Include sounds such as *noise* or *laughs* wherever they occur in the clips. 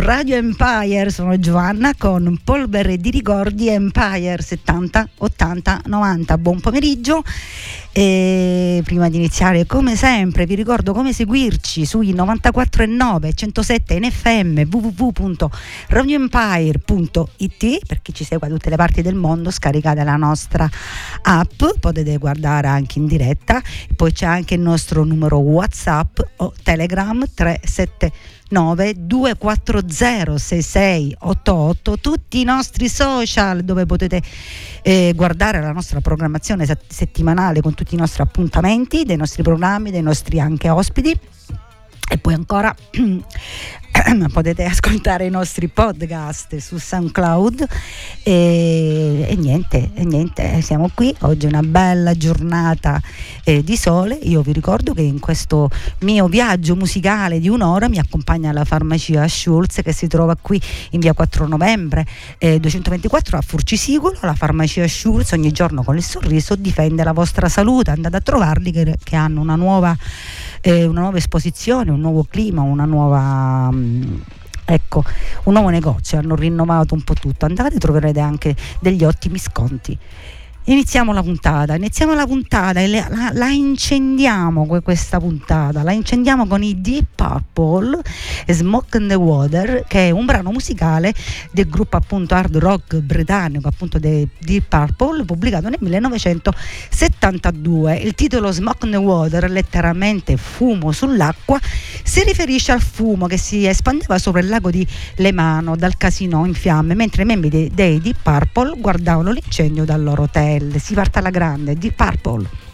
Radio Empire. Sono Giovanna con Polvere di ricordi Empire 70, 80, 90. Buon pomeriggio. E prima di iniziare, come sempre, vi ricordo come seguirci sui 94.9 107 in FM www.radioempire.it per chi ci segue da tutte le parti del mondo, scaricate la nostra app, potete guardare anche in diretta, poi c'è anche il nostro numero WhatsApp o Telegram 379 240 6688, tutti i nostri social dove potete eh, guardare la nostra programmazione set- settimanale con tutti i nostri appuntamenti, dei nostri programmi, dei nostri anche ospiti. E poi ancora *clears throat* potete ascoltare i nostri podcast su SoundCloud e, e niente, e niente, siamo qui. Oggi è una bella giornata eh, di sole. Io vi ricordo che in questo mio viaggio musicale di un'ora mi accompagna la farmacia Schulz che si trova qui in via 4 novembre eh, 224 a Furcisicolo. La farmacia Schulz ogni giorno con il sorriso difende la vostra salute. Andate a trovarli che, che hanno una nuova eh, una nuova esposizione, un nuovo clima, una nuova mh, ecco, un nuovo negozio, hanno rinnovato un po' tutto. Andate troverete anche degli ottimi sconti. Iniziamo la puntata, iniziamo la puntata e la, la, la incendiamo que- questa puntata, la incendiamo con i Deep Purple Smoke in the Water, che è un brano musicale del gruppo appunto hard rock britannico, appunto dei Deep Purple, pubblicato nel 1972. Il titolo Smoke in the Water, letteralmente fumo sull'acqua, si riferisce al fumo che si espandeva sopra il lago di Lemano dal casino in fiamme, mentre i membri dei, dei Deep Purple guardavano l'incendio dal loro hotel si parte alla grande, Deep Purple.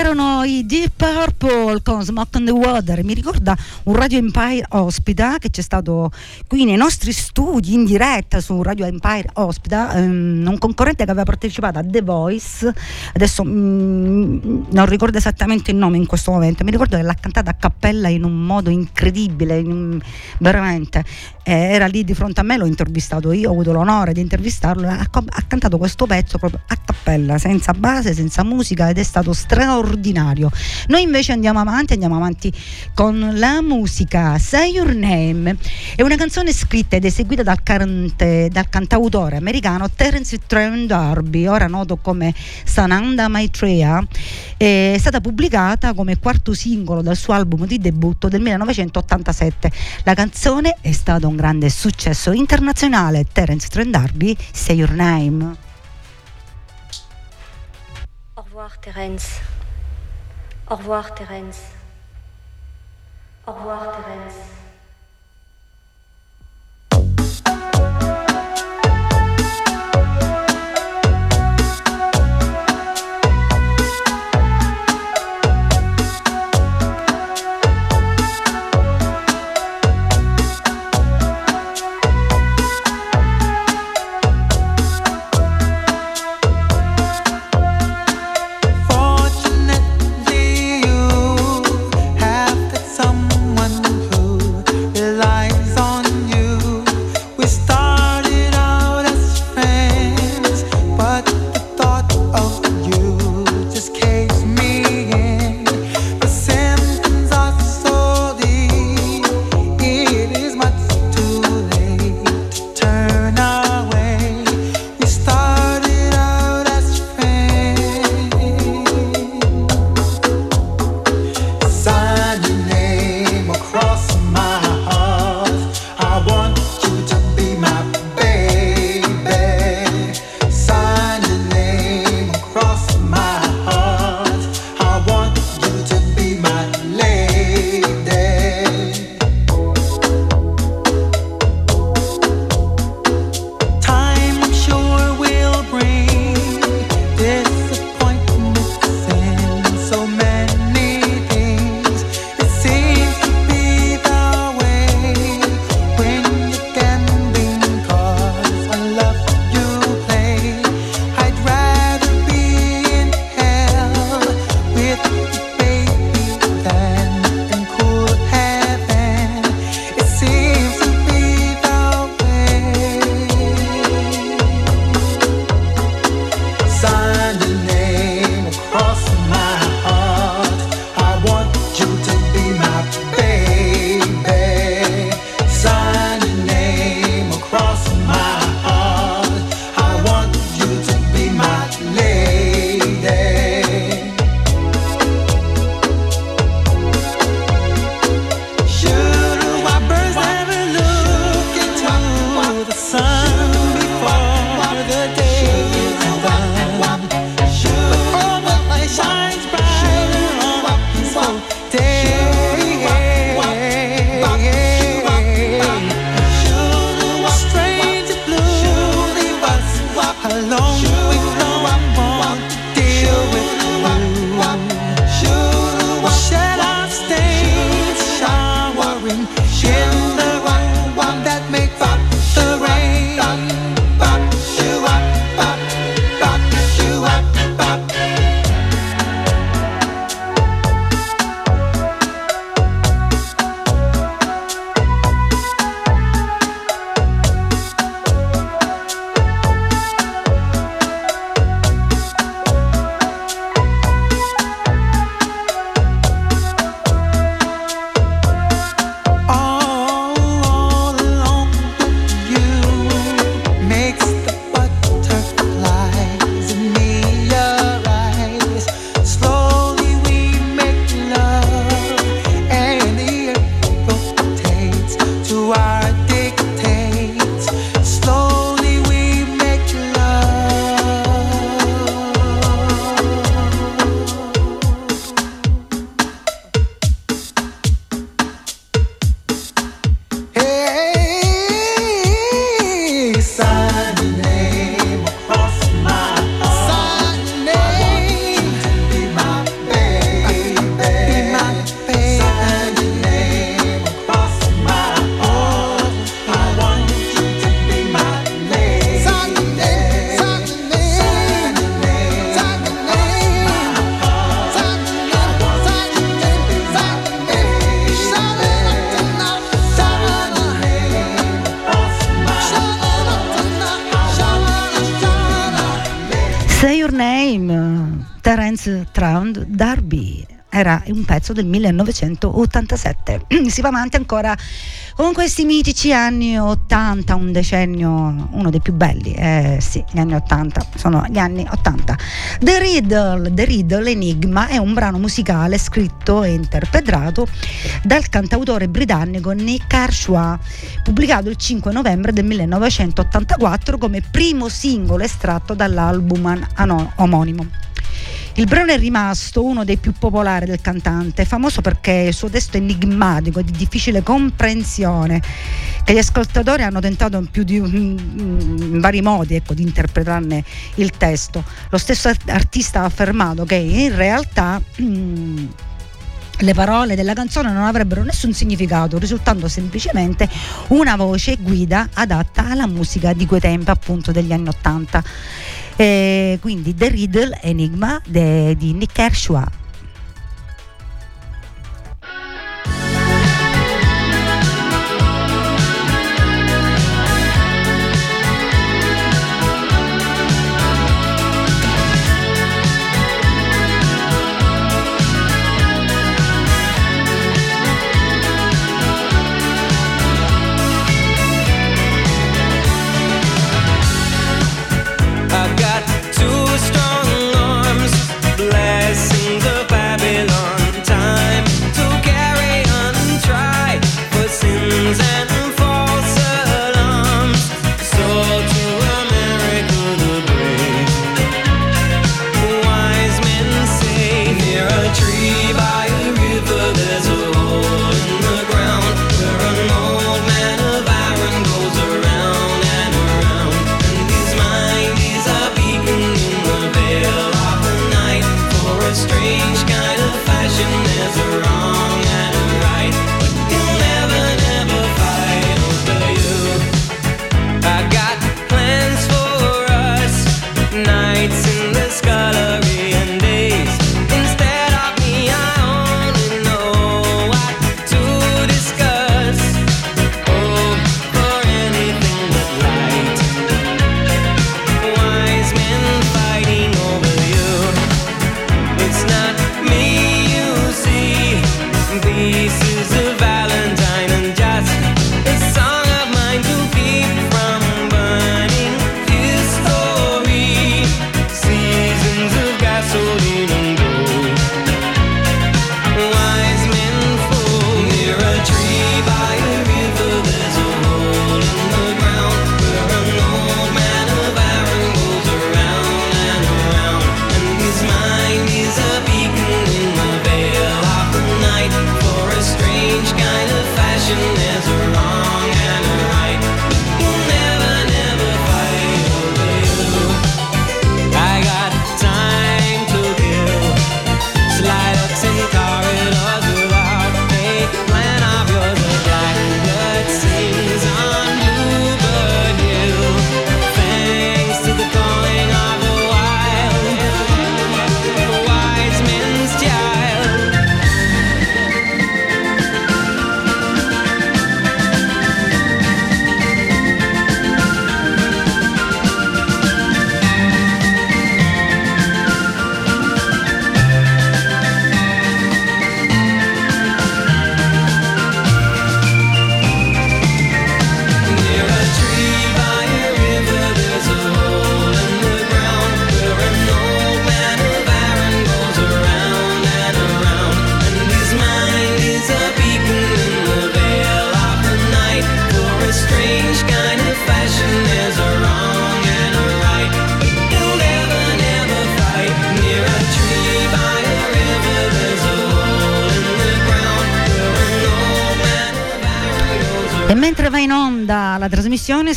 E questi erano i Deep Purple con Smoke on the Water. Mi ricorda un Radio Empire ospita che c'è stato qui nei nostri studi in diretta su Radio Empire ospita, um, un concorrente che aveva partecipato a The Voice. Adesso um, non ricordo esattamente il nome in questo momento, mi ricordo che l'ha cantata a cappella in un modo incredibile, in, veramente. Eh, era lì di fronte a me, l'ho intervistato io, ho avuto l'onore di intervistarlo. Ha, ha cantato questo pezzo proprio a cappella, senza base, senza musica ed è stato straordinario. Noi invece andiamo avanti, andiamo avanti con la musica Say Your Name. È una canzone scritta ed eseguita dal, cante, dal cantautore americano Terence Trent D'Arby, ora noto come Sananda Maitreya. È stata pubblicata come quarto singolo dal suo album di debutto del 1987. La canzone è stata un grande successo internazionale. Terence Trent D'Arby, Say Your Name. revoir, Thérèse. Au revoir, Thérèse. Au revoir, Thérèse. Name, Terence Tround, Darby era un pezzo del 1987. *clears throat* si va avanti ancora con questi mitici anni 80, un decennio, uno dei più belli, eh sì, gli anni 80, sono gli anni 80. The Riddle, The Riddle Enigma è un brano musicale scritto e interpretato dal cantautore britannico Nick Kershaw, pubblicato il 5 novembre del 1984 come primo singolo estratto dall'album omonimo. Il brano è rimasto uno dei più popolari del cantante, famoso perché il suo testo è enigmatico e di difficile comprensione, che gli ascoltatori hanno tentato in, più di, in vari modi ecco, di interpretarne il testo. Lo stesso artista ha affermato che in realtà... Mm, le parole della canzone non avrebbero nessun significato, risultando semplicemente una voce guida adatta alla musica di quei tempi, appunto degli anni Ottanta. Eh, quindi The Riddle Enigma de, di Nick Kershaw.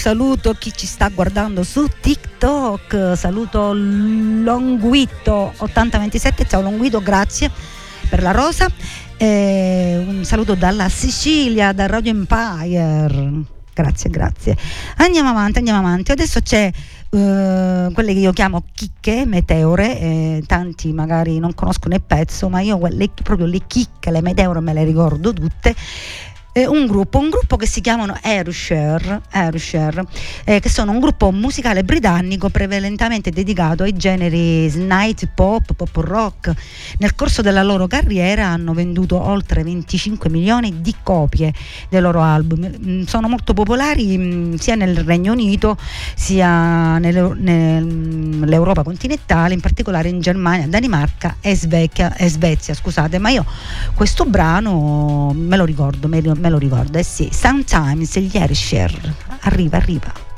Saluto chi ci sta guardando su TikTok, saluto Longuito 8027, ciao Longuito, grazie per la rosa, eh, un saluto dalla Sicilia, da Radio Empire, grazie, grazie. Andiamo avanti, andiamo avanti, adesso c'è Uh, quelle che io chiamo chicche, meteore, eh, tanti magari non conoscono il pezzo, ma io quelle, proprio le chicche, le meteore me le ricordo tutte eh, un gruppo, un gruppo che si chiamano Ayrshire, eh, che sono un gruppo musicale britannico prevalentemente dedicato ai generi night pop, pop rock. Nel corso della loro carriera hanno venduto oltre 25 milioni di copie dei loro album. Mm, sono molto popolari mh, mm, sia nel Regno Unito sia nell'Europa continentale, in particolare in Germania, Danimarca e Svezia, e Svezia scusate, ma io questo brano me lo ricordo, me me lo ricordo, eh sì, Sometimes gli Ayrshire, arriva, arriva.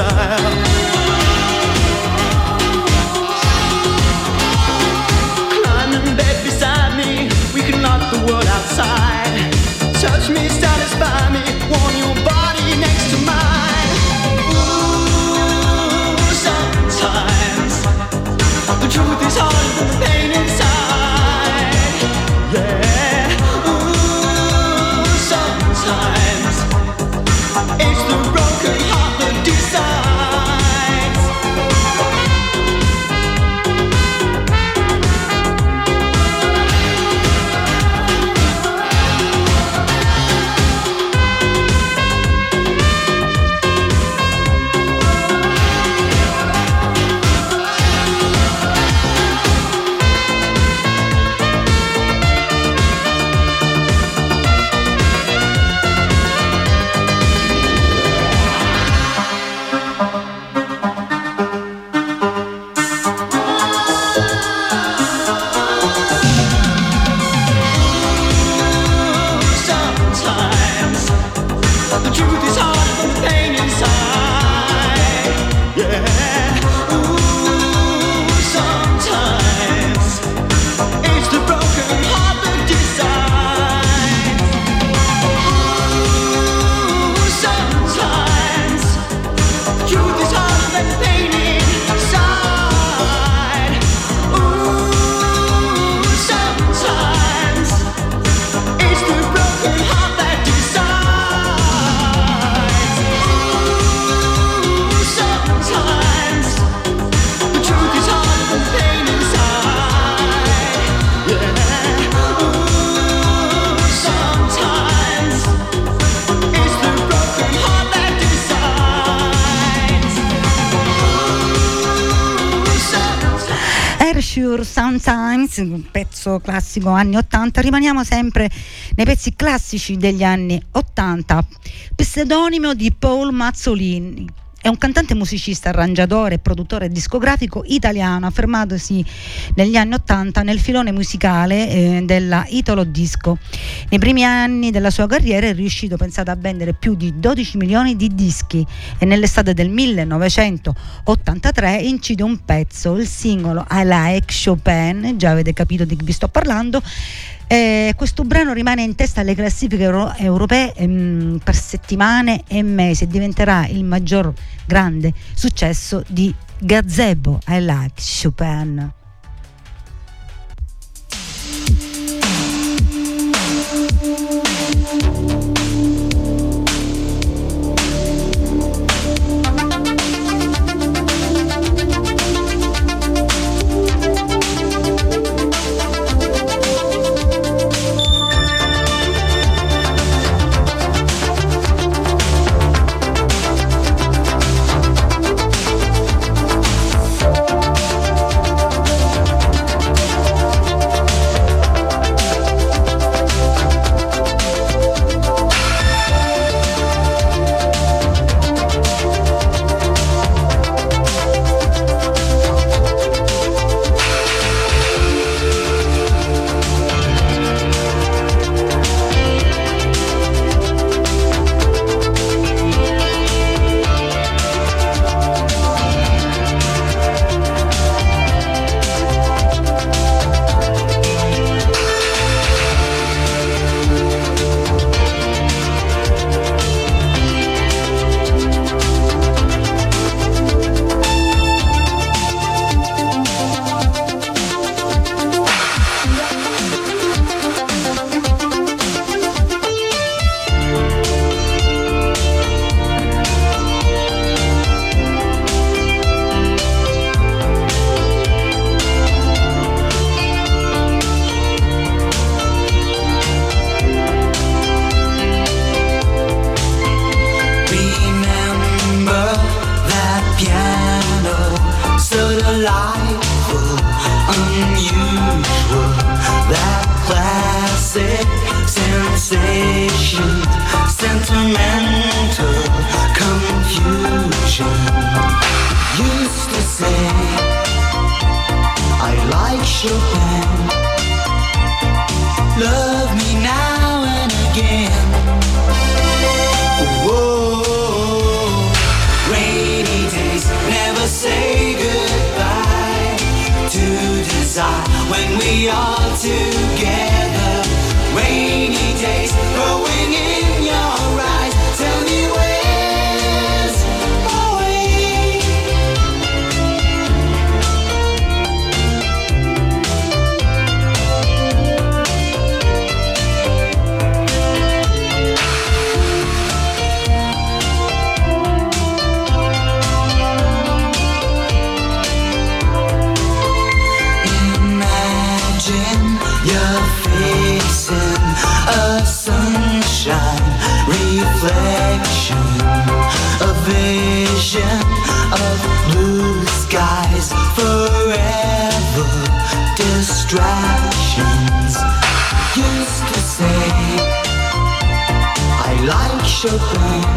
style. Sometimes, un pezzo classico anni 80, rimaniamo sempre nei pezzi classici degli anni 80, pseudonimo di Paul Mazzolini. È un cantante musicista, arrangiatore e produttore discografico italiano, affermatosi negli anni Ottanta nel filone musicale eh, della Italo Disco. Nei primi anni della sua carriera è riuscito, pensate, a vendere più di 12 milioni di dischi e nell'estate del 1983 incide un pezzo, il singolo I Like Chopin, già avete capito di chi vi sto parlando, eh, questo brano rimane in testa alle classifiche euro- europee ehm, per settimane e mesi e diventerà il maggior grande successo di Gazebo I Like Chopin. Like Chopin.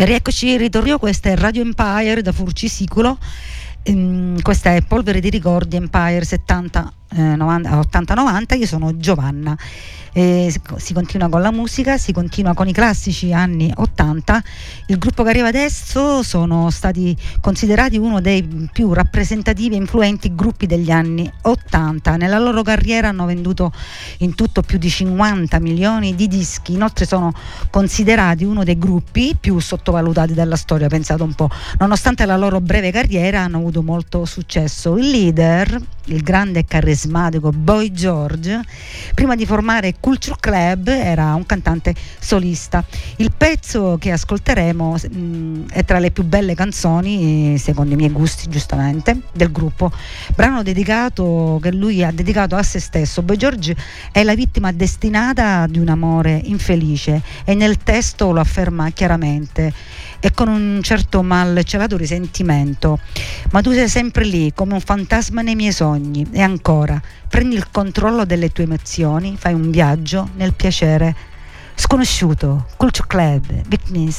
E rieccoci in ritorno, questa è Radio Empire da Furcisicolo. Ehm, questa è Polvere di Ricordi Empire 70 eh, 90 80-90. Io sono Giovanna. Eh, si continua con la musica, si continua con i classici anni 80. Il gruppo che arriva adesso sono stati considerati uno dei più rappresentativi e influenti gruppi degli anni 80. Nella loro carriera hanno venduto in tutto più di 50 milioni di dischi. Inoltre sono considerati uno dei gruppi più sottovalutati della storia, pensate un po'. Nonostante la loro breve carriera hanno avuto molto successo. Il leader, il grande e carismatico Boy George, prima di formare Culture Club era un cantante solista. Il pezzo che ascolteremo mh, è tra le più belle canzoni, secondo i miei gusti giustamente, del gruppo. Brano dedicato che lui ha dedicato a se stesso. Boy George è la vittima destinata di un amore infelice e nel testo lo afferma chiaramente e con un certo mal celato risentimento. Ma tu sei sempre lì, come un fantasma nei miei sogni. E ancora, prendi il controllo delle tue emozioni, fai un viaggio nel piacere sconosciuto. Culture Club, Big.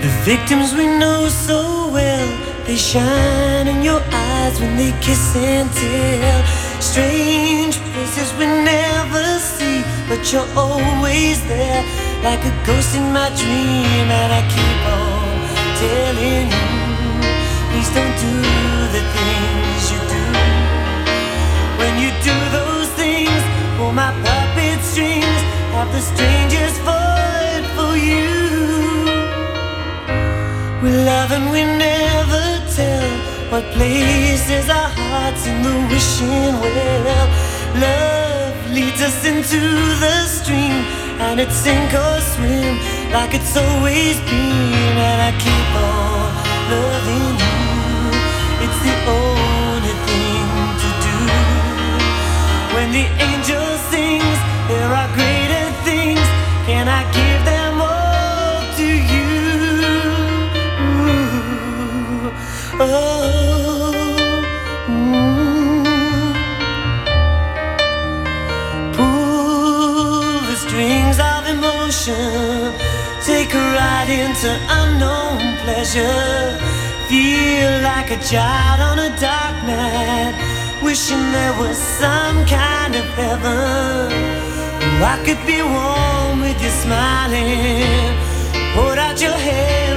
The victims we know so well, they shine in your eyes when they kiss and tell. Strange places we never see, but you're always there, like a ghost in my dream. And I keep on telling you, please don't do the things you do. When you do those things, pull my puppet strings, have the strangest fight for you. We love and we never tell what places our hearts in the wishing well. Love leads us into the stream, and it's sink or swim like it's always been. And I keep on loving you. It's the only thing to do. When the angel sings, there are greater Mm-hmm. Take a ride into unknown pleasure. Feel like a child on a dark night, wishing there was some kind of heaven. I could be warm with you smiling. Hold out your hand.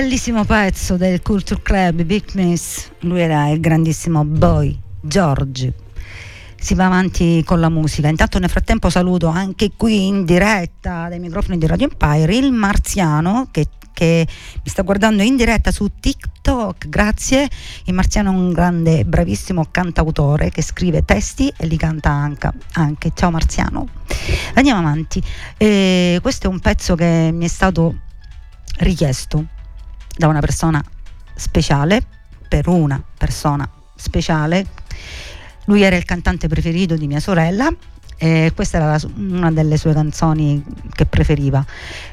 Bellissimo pezzo del Culture Club, Big Miss. Lui era il grandissimo Boy George. Si va avanti con la musica. Intanto nel frattempo saluto anche qui in diretta dai microfoni di Radio Empire il Marziano che, che mi sta guardando in diretta su TikTok. Grazie. Il Marziano è un grande, bravissimo cantautore che scrive testi e li canta anche. anche. Ciao Marziano. Andiamo avanti. Eh, questo è un pezzo che mi è stato richiesto da una persona speciale, per una persona speciale. Lui era il cantante preferito di mia sorella e questa era la una delle sue canzoni che preferiva.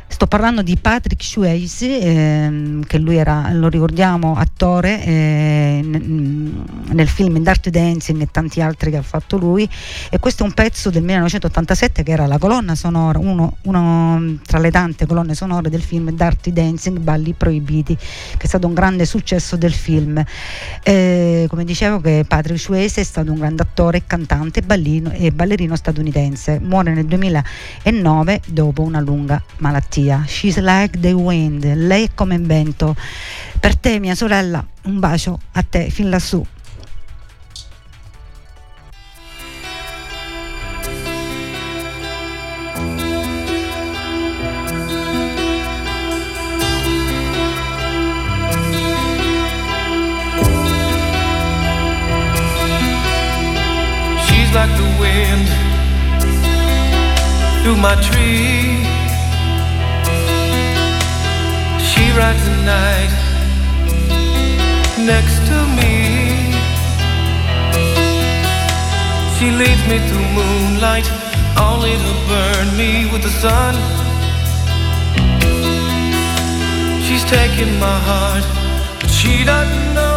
Sto parlando di Patrick Swayze, ehm, che lui era, lo ricordiamo, attore eh, nel film Dirty Dancing e tanti altri che ha fatto lui. E questo è un pezzo del 1987 che era la colonna sonora, uno, uno tra le tante colonne sonore del film Dirty Dancing, Balli Proibiti, che è stato un grande successo del film. Eh, come dicevo che Patrick Swayze è stato un grande attore, cantante ballino, e ballerino statunitense. Muore nel 2009 dopo una lunga malattia. She's like the wind, lei è come vento. Per te, mia sorella, un bacio a te fin lassù. She's like the wind through my tree. right tonight next to me. She leads me through moonlight, only to burn me with the sun. She's taking my heart, but she doesn't know.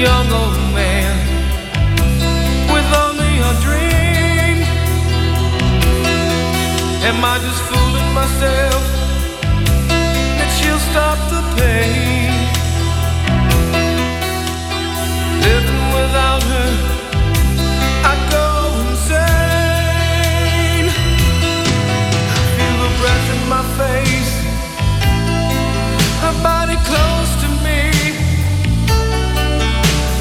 Young old man with only a dream. Am I just fooling myself that she'll stop the pain?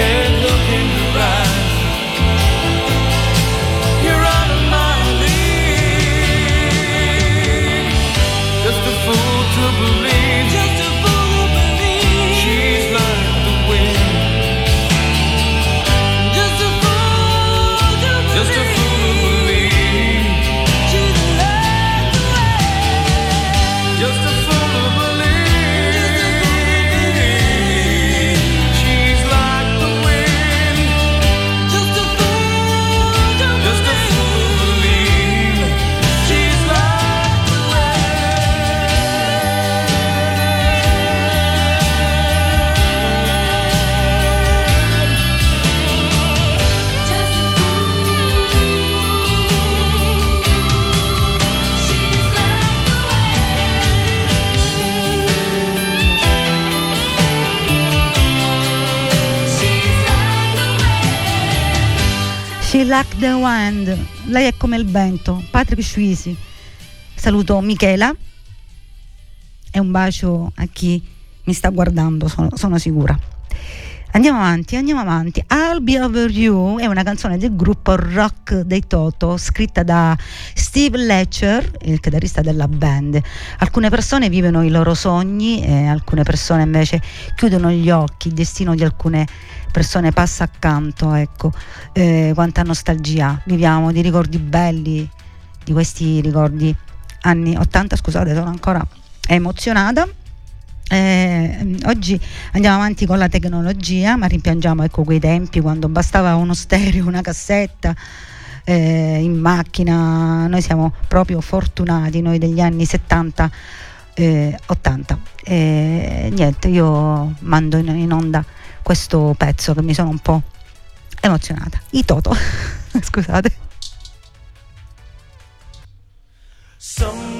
que lei è come il vento, Patrick Shuisi. Saluto Michela e un bacio a chi mi sta guardando, sono, sono sicura. Andiamo avanti, andiamo avanti. I'll Be Over You è una canzone del gruppo rock dei Toto, scritta da Steve Letcher, il chitarrista della band. Alcune persone vivono i loro sogni e alcune persone invece chiudono gli occhi, il destino di alcune persone passa accanto, ecco. Eh, quanta nostalgia viviamo di ricordi belli, di questi ricordi anni 80, scusate, sono ancora emozionata. Eh, oggi andiamo avanti con la tecnologia, ma rimpiangiamo ecco, quei tempi quando bastava uno stereo, una cassetta eh, in macchina. Noi siamo proprio fortunati, noi degli anni 70, eh, 80. E niente, io mando in, in onda questo pezzo che mi sono un po' emozionata. I Toto, *laughs* scusate. Some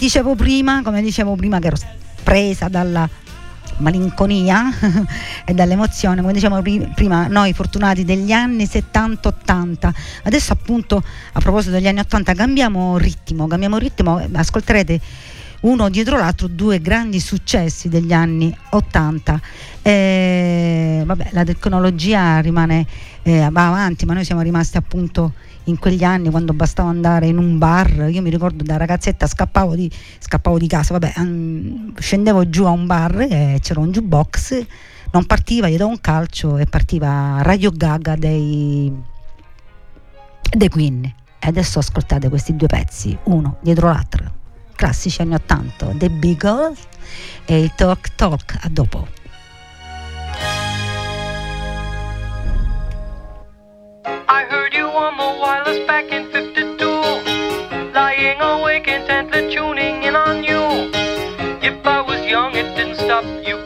dicevo prima, come dicevo prima che ero presa dalla malinconia *laughs* e dall'emozione, come dicevamo pri- prima, noi fortunati degli anni 70-80, adesso appunto a proposito degli anni 80 cambiamo ritmo, cambiamo ritmo, ascolterete uno dietro l'altro due grandi successi degli anni 80. Eh, vabbè, la tecnologia rimane, eh, va avanti, ma noi siamo rimasti appunto in quegli anni quando bastava andare in un bar, io mi ricordo da ragazzetta scappavo di, scappavo di casa, vabbè, mm, scendevo giù a un bar e c'era un jukebox, non partiva, gli do un calcio e partiva Radio Gaga dei, dei Queen. E adesso ascoltate questi due pezzi, uno dietro l'altro, classici anni 80, The Beagles e il Talk Talk, a dopo. I heard you on the wireless back in 52. Lying awake intently tuning in on you. If I was young, it didn't stop you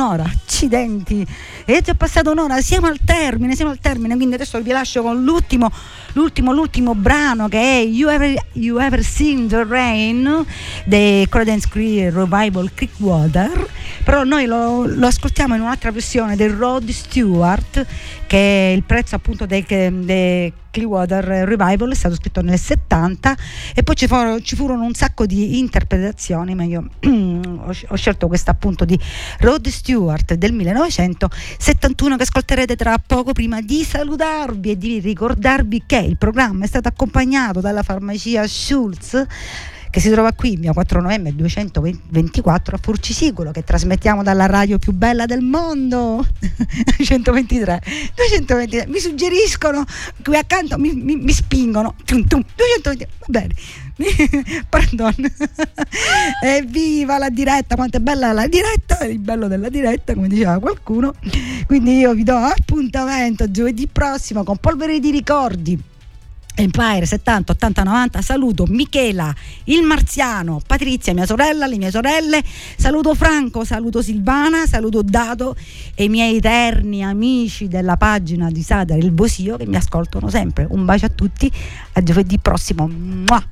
un'ora. Accidenti. È già passata un'ora. Siamo al termine siamo al termine. Quindi adesso vi lascio con l'ultimo l'ultimo l'ultimo brano che è You Ever, you Ever Seen the Rain dei Credence Crew Revival Creekwater però noi lo, lo ascoltiamo in un'altra versione del Rod Stewart che è il prezzo appunto dei, dei Clearwater Revival è stato scritto nel 70 e poi ci furono, ci furono un sacco di interpretazioni ma io *clears throat* ho, scelto questa appunto di Rod Stewart del 1971 che ascolterete tra poco prima di salutarvi e di ricordarvi che il programma è stato accompagnato dalla farmacia Schulz che si trova qui via 4 novembre 224 a Furcisicolo che trasmettiamo dalla radio più bella del mondo. *laughs* 123 223 mi suggeriscono qui accanto mi, mi, mi spingono tum, tum, 223 va bene. *laughs* Pardon. *laughs* Evviva la diretta quanto è bella la diretta il bello della diretta come diceva qualcuno. Quindi io vi do appuntamento giovedì prossimo con polvere di ricordi Empire 70 80 90 saluto Michela il Marziano Patrizia mia sorella le mie sorelle saluto Franco saluto Silvana saluto Dato e i miei eterni amici della pagina di Sadar il Bosio che mi ascoltano sempre un bacio a tutti a giovedì prossimo Mua!